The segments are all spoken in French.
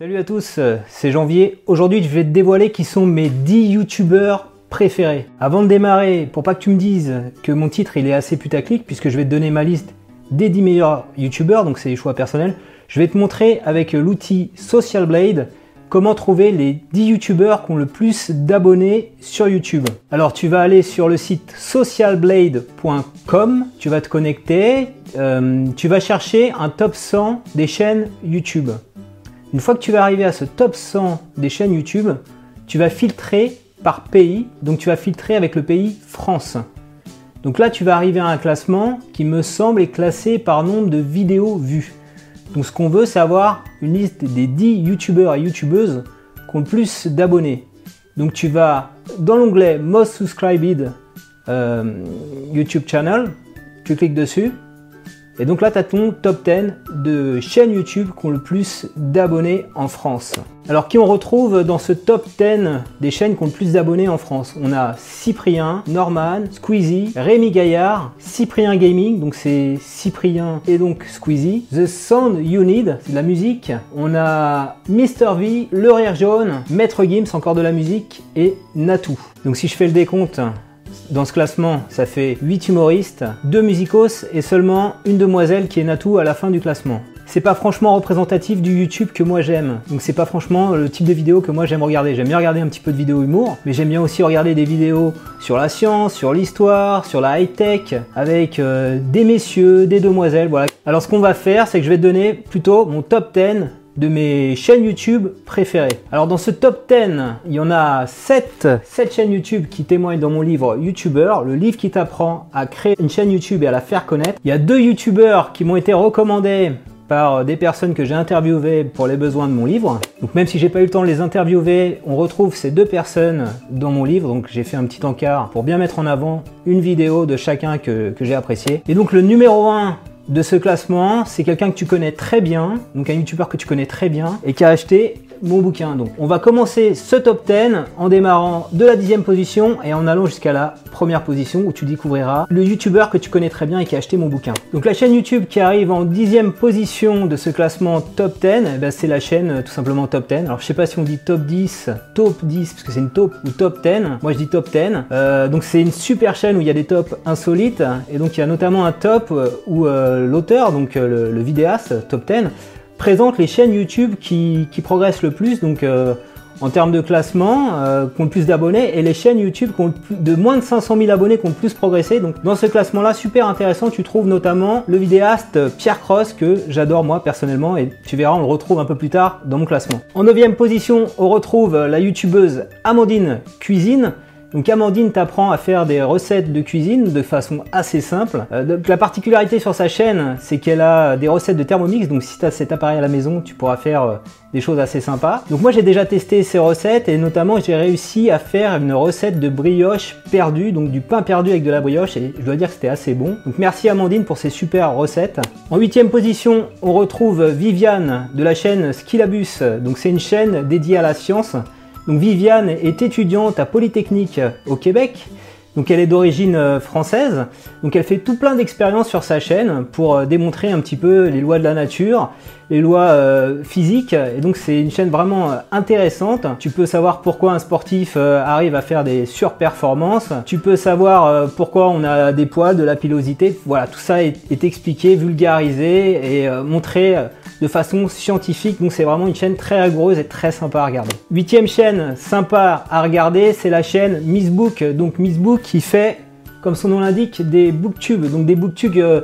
Salut à tous, c'est Janvier. Aujourd'hui, je vais te dévoiler qui sont mes 10 youtubeurs préférés. Avant de démarrer, pour pas que tu me dises que mon titre il est assez putaclic, puisque je vais te donner ma liste des 10 meilleurs youtubeurs, donc c'est des choix personnels, je vais te montrer avec l'outil Social Blade comment trouver les 10 youtubeurs qui ont le plus d'abonnés sur YouTube. Alors tu vas aller sur le site socialblade.com, tu vas te connecter, euh, tu vas chercher un top 100 des chaînes YouTube. Une fois que tu vas arriver à ce top 100 des chaînes YouTube, tu vas filtrer par pays, donc tu vas filtrer avec le pays France. Donc là, tu vas arriver à un classement qui me semble est classé par nombre de vidéos vues. Donc ce qu'on veut, c'est avoir une liste des 10 youtubeurs et youtubeuses qui ont le plus d'abonnés. Donc tu vas dans l'onglet Most Subscribed euh, YouTube Channel, tu cliques dessus, et donc là, tu ton top 10 de chaînes YouTube qui ont le plus d'abonnés en France. Alors qui on retrouve dans ce top 10 des chaînes qui ont le plus d'abonnés en France? On a Cyprien, Norman, Squeezie, Rémi Gaillard, Cyprien Gaming, donc c'est Cyprien et donc Squeezie, The Sound You Need, c'est de la musique. On a Mr V, Le Jaune, Maître Gims, encore de la musique, et Natou. Donc si je fais le décompte, dans ce classement, ça fait 8 humoristes, 2 musicos et seulement une demoiselle qui est Natou à la fin du classement. C'est pas franchement représentatif du YouTube que moi j'aime. Donc c'est pas franchement le type de vidéo que moi j'aime regarder. J'aime bien regarder un petit peu de vidéos humour, mais j'aime bien aussi regarder des vidéos sur la science, sur l'histoire, sur la high-tech, avec euh, des messieurs, des demoiselles, voilà. Alors ce qu'on va faire, c'est que je vais te donner plutôt mon top 10 de mes chaînes YouTube préférées. Alors dans ce top 10, il y en a 7, 7 chaînes YouTube qui témoignent dans mon livre YouTuber, le livre qui t'apprend à créer une chaîne YouTube et à la faire connaître. Il y a deux YouTubeurs qui m'ont été recommandés par des personnes que j'ai interviewées pour les besoins de mon livre. Donc même si j'ai pas eu le temps de les interviewer, on retrouve ces deux personnes dans mon livre. Donc j'ai fait un petit encart pour bien mettre en avant une vidéo de chacun que, que j'ai apprécié. Et donc le numéro 1 de ce classement, c'est quelqu'un que tu connais très bien, donc un youtubeur que tu connais très bien, et qui a acheté mon bouquin. Donc on va commencer ce top 10 en démarrant de la dixième position et en allant jusqu'à la première position où tu découvriras le youtubeur que tu connais très bien et qui a acheté mon bouquin. Donc la chaîne YouTube qui arrive en dixième position de ce classement top 10, eh ben, c'est la chaîne euh, tout simplement top 10. Alors je sais pas si on dit top 10, top 10 parce que c'est une top ou top 10. Moi je dis top 10. Euh, donc c'est une super chaîne où il y a des tops insolites et donc il y a notamment un top euh, où l'auteur, donc le, le vidéaste top 10, présente les chaînes YouTube qui, progressent le plus, donc euh, en termes de classement, euh, qui ont le plus d'abonnés, et les chaînes YouTube qui ont de moins de 500 000 abonnés qui ont le plus progressé. Donc dans ce classement-là, super intéressant, tu trouves notamment le vidéaste Pierre Cross, que j'adore moi personnellement, et tu verras, on le retrouve un peu plus tard dans mon classement. En 9 position, on retrouve la youtubeuse Amandine Cuisine. Donc Amandine t'apprend à faire des recettes de cuisine de façon assez simple. Euh, la particularité sur sa chaîne, c'est qu'elle a des recettes de Thermomix, donc si tu as cet appareil à la maison, tu pourras faire euh, des choses assez sympas. Donc moi j'ai déjà testé ces recettes et notamment j'ai réussi à faire une recette de brioche perdue, donc du pain perdu avec de la brioche et je dois dire que c'était assez bon. Donc merci Amandine pour ces super recettes. En huitième position, on retrouve Viviane de la chaîne Skillabus. Donc c'est une chaîne dédiée à la science. Donc Viviane est étudiante à Polytechnique au Québec. Donc elle est d'origine euh, française. Donc elle fait tout plein d'expériences sur sa chaîne pour euh, démontrer un petit peu les lois de la nature, les lois euh, physiques. Et donc c'est une chaîne vraiment intéressante. Tu peux savoir pourquoi un sportif arrive à faire des surperformances. Tu peux savoir pourquoi on a des poils, de la pilosité. Voilà, tout ça est, est expliqué, vulgarisé et montré de façon scientifique. Donc c'est vraiment une chaîne très rigoureuse et très sympa à regarder. Huitième chaîne sympa à regarder, c'est la chaîne Missbook. Donc Missbook qui fait, comme son nom l'indique, des booktubes. Donc des booktubes euh,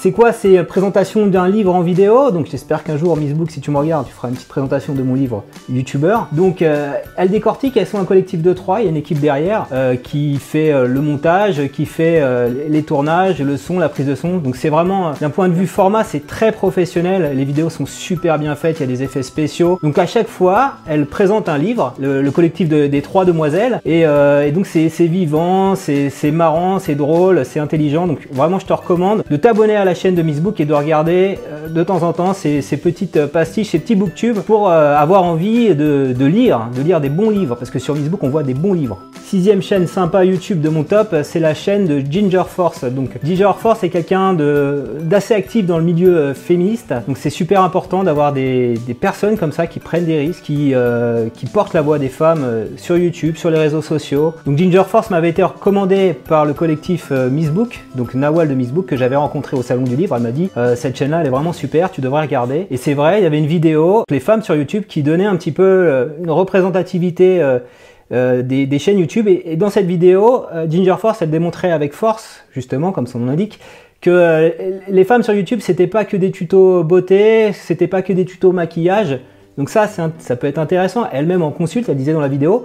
c'est quoi C'est présentation d'un livre en vidéo? Donc j'espère qu'un jour, Miss Book, si tu me regardes, tu feras une petite présentation de mon livre YouTuber. Donc euh, elle décortique, elles sont un collectif de trois, il y a une équipe derrière euh, qui fait euh, le montage, qui fait les tournages, le son, la prise de son. Donc c'est vraiment, d'un point de vue format, c'est très professionnel. Les vidéos sont super bien faites, il y a des effets spéciaux. Donc à chaque fois, elle présente un livre, le, collectif des trois demoiselles. Et, donc c'est vivant, c'est marrant, c'est drôle, c'est intelligent. Donc vraiment, je te recommande de t'abonner à la chaîne de Miss Book et de regarder euh, de temps en temps ces, petites euh, pastiches, ces petits booktubes pour euh, avoir envie de, lire, de lire des bons livres, parce que sur Miss Book on voit des bons livres. sixième chaîne sympa YouTube de mon top, c'est la chaîne de Ginger Force. Donc Ginger Force est quelqu'un d'assez actif dans le milieu féministe. Donc c'est super important d'avoir des, personnes comme ça qui prennent des risques, qui, portent la voix des femmes sur YouTube, sur les réseaux sociaux. Donc Ginger Force m'avait été recommandé par le collectif Miss Book, donc Nawal de Miss Book que j'avais rencontré au salon du livre. Elle m'a dit cette chaîne-là elle est vraiment super, tu devrais regarder. Et c'est vrai, il y avait une vidéo les femmes sur YouTube qui donnait un petit peu une représentativité euh, des, chaînes YouTube. Et, dans cette vidéo, euh, Ginger Force, elle démontrait avec force, justement, comme son nom l'indique, que euh, les femmes sur YouTube, c'était pas que des tutos beauté, c'était pas que des tutos maquillage. Donc ça, ça peut être intéressant. Elle-même en consulte, elle disait dans la vidéo.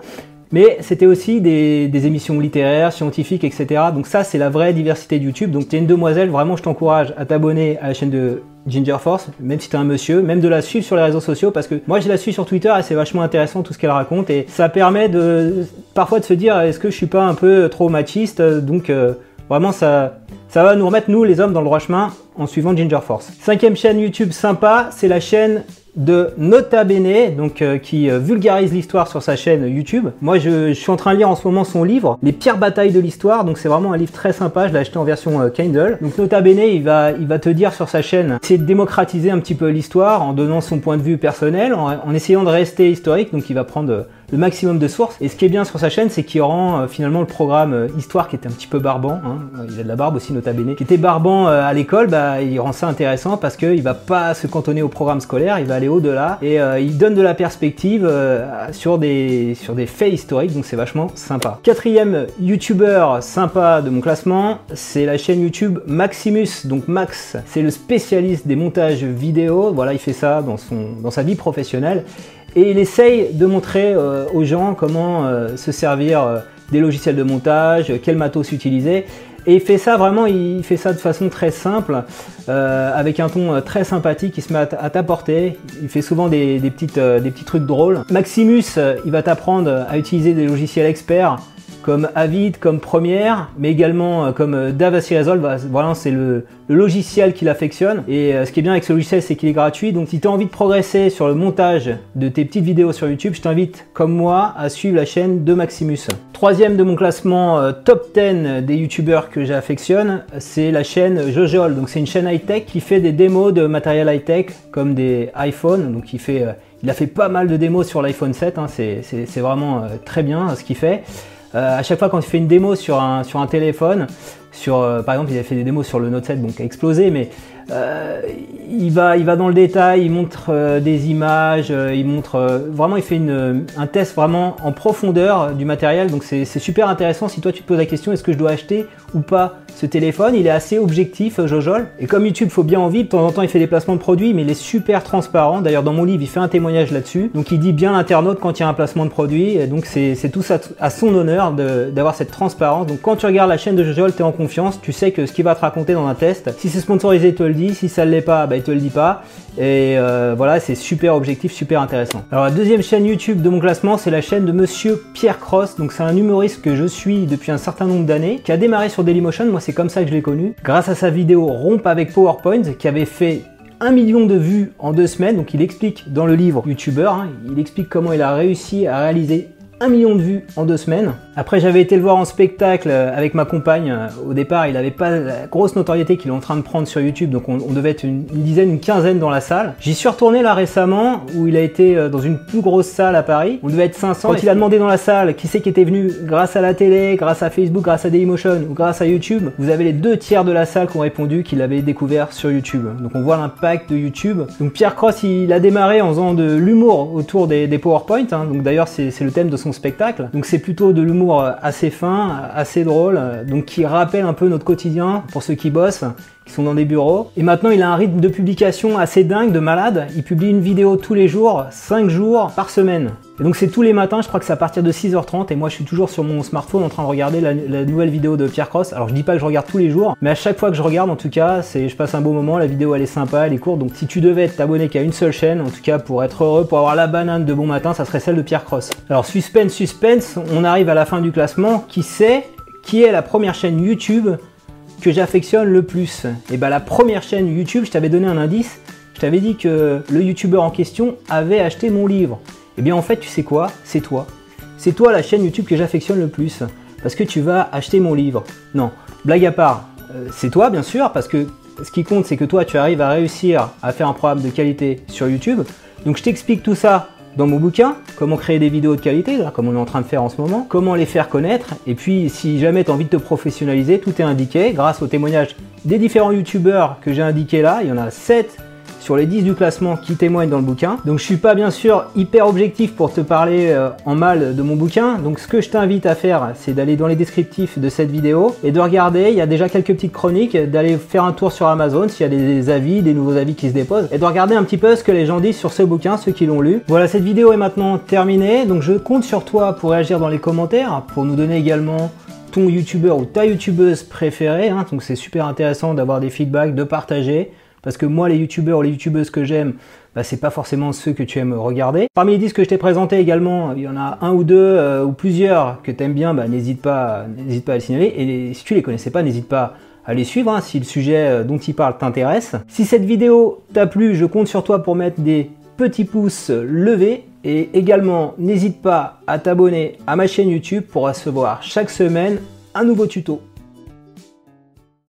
Mais c'était aussi des, émissions littéraires, scientifiques, etc. Donc ça, c'est la vraie diversité de YouTube. Donc tu es une demoiselle, vraiment, je t'encourage à t'abonner à la chaîne de Ginger Force, même si tu es un monsieur, même de la suivre sur les réseaux sociaux, parce que moi, je la suis sur Twitter et c'est vachement intéressant tout ce qu'elle raconte. Et ça permet de parfois de se dire, est-ce que je suis pas un peu trop machiste? Donc euh, vraiment, ça, ça va nous remettre, nous, les hommes, dans le droit chemin en suivant Ginger Force. Cinquième chaîne YouTube sympa, c'est la chaîne de Nota Bene, donc euh, qui euh, vulgarise l'histoire sur sa chaîne YouTube. Moi, je, suis en train de lire en ce moment son livre, Les pires batailles de l'histoire. Donc, c'est vraiment un livre très sympa. Je l'ai acheté en version euh, Kindle. Donc, Nota Bene, il va, il va te dire sur sa chaîne, c'est de démocratiser un petit peu l'histoire en donnant son point de vue personnel, en essayant de rester historique. Donc, il va prendre le maximum de sources. Et ce qui est bien sur sa chaîne, c'est qu'il rend euh, finalement le programme euh, histoire qui était un petit peu barbant, hein, il a de la barbe aussi nota bene, qui était barbant euh, à l'école, bah, il rend ça intéressant parce qu'il va pas se cantonner au programme scolaire, il va aller au-delà. Et il donne de la perspective sur, des, sur des faits historiques, donc c'est vachement sympa. Quatrième youtubeur sympa de mon classement, c'est la chaîne YouTube Maximus, donc Max, c'est le spécialiste des montages vidéo, voilà, il fait ça dans, son, dans sa vie professionnelle et il essaye de montrer euh, aux gens comment euh, se servir euh, des logiciels de montage, quel matos utiliser. Et il fait ça vraiment, il fait ça de façon très simple, avec un ton très sympathique, il se met à t'apporter, il fait souvent des petits trucs drôles. Maximus, il va t'apprendre à utiliser des logiciels experts comme Avid, comme Premiere, mais également comme DaVinci Resolve. Voilà, c'est le, logiciel qu'il affectionne. Et euh, ce qui est bien avec ce logiciel, c'est qu'il est gratuit. Donc si tu as envie de progresser sur le montage de tes petites vidéos sur YouTube, je t'invite, comme moi, à suivre la chaîne de Maximus. Troisième de mon classement euh, top 10 des youtubeurs que j'affectionne, c'est la chaîne Jojol. Donc c'est une chaîne high-tech qui fait des démos de matériel high-tech comme des iPhones. Donc il fait... Euh, il a fait pas mal de démos sur l'iPhone 7, hein. c'est vraiment très bien ce qu'il fait. À chaque fois quand il fait une démo sur un, sur un téléphone, sur, euh, par exemple, il a fait des démos sur le Note 7, donc qui a explosé, mais euh, il, va, il va dans le détail, il montre euh, des images, euh, il montre vraiment, il fait un test vraiment en profondeur du matériel. Donc c'est super intéressant si toi tu te poses la question est-ce que je dois acheter ou pas ce téléphone. Il est assez objectif, Jojol. Et comme YouTube, faut bien en vivre. De temps en temps, il fait des placements de produits, mais il est super transparent. D'ailleurs, dans mon livre, il fait un témoignage là-dessus. Donc il dit bien l'internaute quand il y a un placement de produit. Et donc c'est tout à son honneur d'avoir cette transparence. Donc quand tu regardes la chaîne de Jojol, tu es en confiance. Tu sais que ce qu'il va te raconter dans un test, si c'est sponsorisé, te le dit. Si ça ne l'est pas, bah, il te le dit pas. Et euh, voilà, c'est super objectif, super intéressant. Alors la deuxième chaîne YouTube de mon classement, c'est la chaîne de Monsieur Pierre Cross. Donc c'est un humoriste que je suis depuis un certain nombre d'années, qui a démarré sur Dailymotion. Moi, c'est comme ça que je l'ai connu. Grâce à sa vidéo Rompe avec PowerPoint, qui avait fait un million de vues en deux semaines. Donc il explique dans le livre YouTuber, hein, il explique comment il a réussi à réaliser un million de vues en deux semaines. Après, j'avais été le voir en spectacle euh, avec ma compagne. Euh, au départ, il n'avait pas la grosse notoriété qu'il est en train de prendre sur YouTube, donc on, devait être une, dizaine, une quinzaine dans la salle. J'y suis retourné là récemment, où il a été euh, dans une plus grosse salle à Paris. On devait être 500. Quand il a demandé dans la salle qui c'est qui était venu grâce à la télé, grâce à Facebook, grâce à Dailymotion ou grâce à YouTube, vous avez les deux tiers de la salle qui ont répondu qu'il avait découvert sur YouTube. Donc on voit l'impact de YouTube. Donc Pierre Cross, il a démarré en faisant de l'humour autour des, PowerPoint. Hein. Donc d'ailleurs, c'est le thème de spectacle. Donc c'est plutôt de l'humour assez fin, assez drôle, donc qui rappelle un peu notre quotidien pour ceux qui bossent, qui sont dans des bureaux. Et maintenant, il a un rythme de publication assez dingue, de malade. Il publie une vidéo tous les jours, 5 jours par semaine. Et donc c'est tous les matins, je crois que c'est à partir de 6h30 et moi je suis toujours sur mon smartphone en train de regarder la, nouvelle vidéo de Pierre Cross. Alors je dis pas que je regarde tous les jours, mais à chaque fois que je regarde en tout cas, c'est je passe un beau moment, la vidéo elle est sympa, elle est courte. Donc si tu devais t'abonner qu'à une seule chaîne, en tout cas pour être heureux, pour avoir la banane de bon matin, ça serait celle de Pierre Cross. Alors suspense, suspense, on arrive à la fin du classement. Qui sait? Qui est la première chaîne YouTube j'affectionne le plus Et eh bien la première chaîne YouTube, je t'avais donné un indice, je t'avais dit que le YouTuber en question avait acheté mon livre. Eh bien en fait, tu sais quoi? C'est toi. c'est toi la chaîne YouTube que j'affectionne le plus parce que tu vas acheter mon livre. Non, blague à part, euh, c'est toi bien sûr parce que ce qui compte c'est que toi tu arrives à réussir à faire un programme de qualité sur YouTube. Donc je t'explique tout ça dans mon bouquin, comment créer des vidéos de qualité, comme on est en train de faire en ce moment, comment les faire connaître, et puis si jamais tu as envie de te professionnaliser, tout est indiqué. Grâce au témoignage des différents youtubeurs que j'ai indiqués là, il y en a 7 sur les 10 du classement qui témoignent dans le bouquin. Donc je suis pas bien sûr hyper objectif pour te parler euh, en mal de mon bouquin. Donc ce que je t'invite à faire, c'est d'aller dans les descriptifs de cette vidéo et de regarder, il y a déjà quelques petites chroniques, d'aller faire un tour sur Amazon s'il y a des avis, des nouveaux avis qui se déposent et de regarder un petit peu ce que les gens disent sur ce bouquin, ceux qui l'ont lu. Voilà, cette vidéo est maintenant terminée. Donc je compte sur toi pour réagir dans les commentaires, pour nous donner également ton youtubeur ou ta youtubeuse préférée. Hein. Donc c'est super intéressant d'avoir des feedbacks, de partager. Parce que moi, les youtubeurs ou les youtubeuses que j'aime, bah, c'est pas forcément ceux que tu aimes regarder. Parmi les disques que je t'ai présentés également, il y en a un ou deux euh, ou plusieurs que tu aimes bien, bah, n'hésite pas, n'hésite pas à les signaler. Et si tu les connaissais pas, n'hésite pas à les suivre hein, si le sujet euh, dont ils parlent t'intéresse. Si cette vidéo t'a plu, je compte sur toi pour mettre des petits pouces levés. Et également, n'hésite pas à t'abonner à ma chaîne YouTube pour recevoir chaque semaine un nouveau tuto.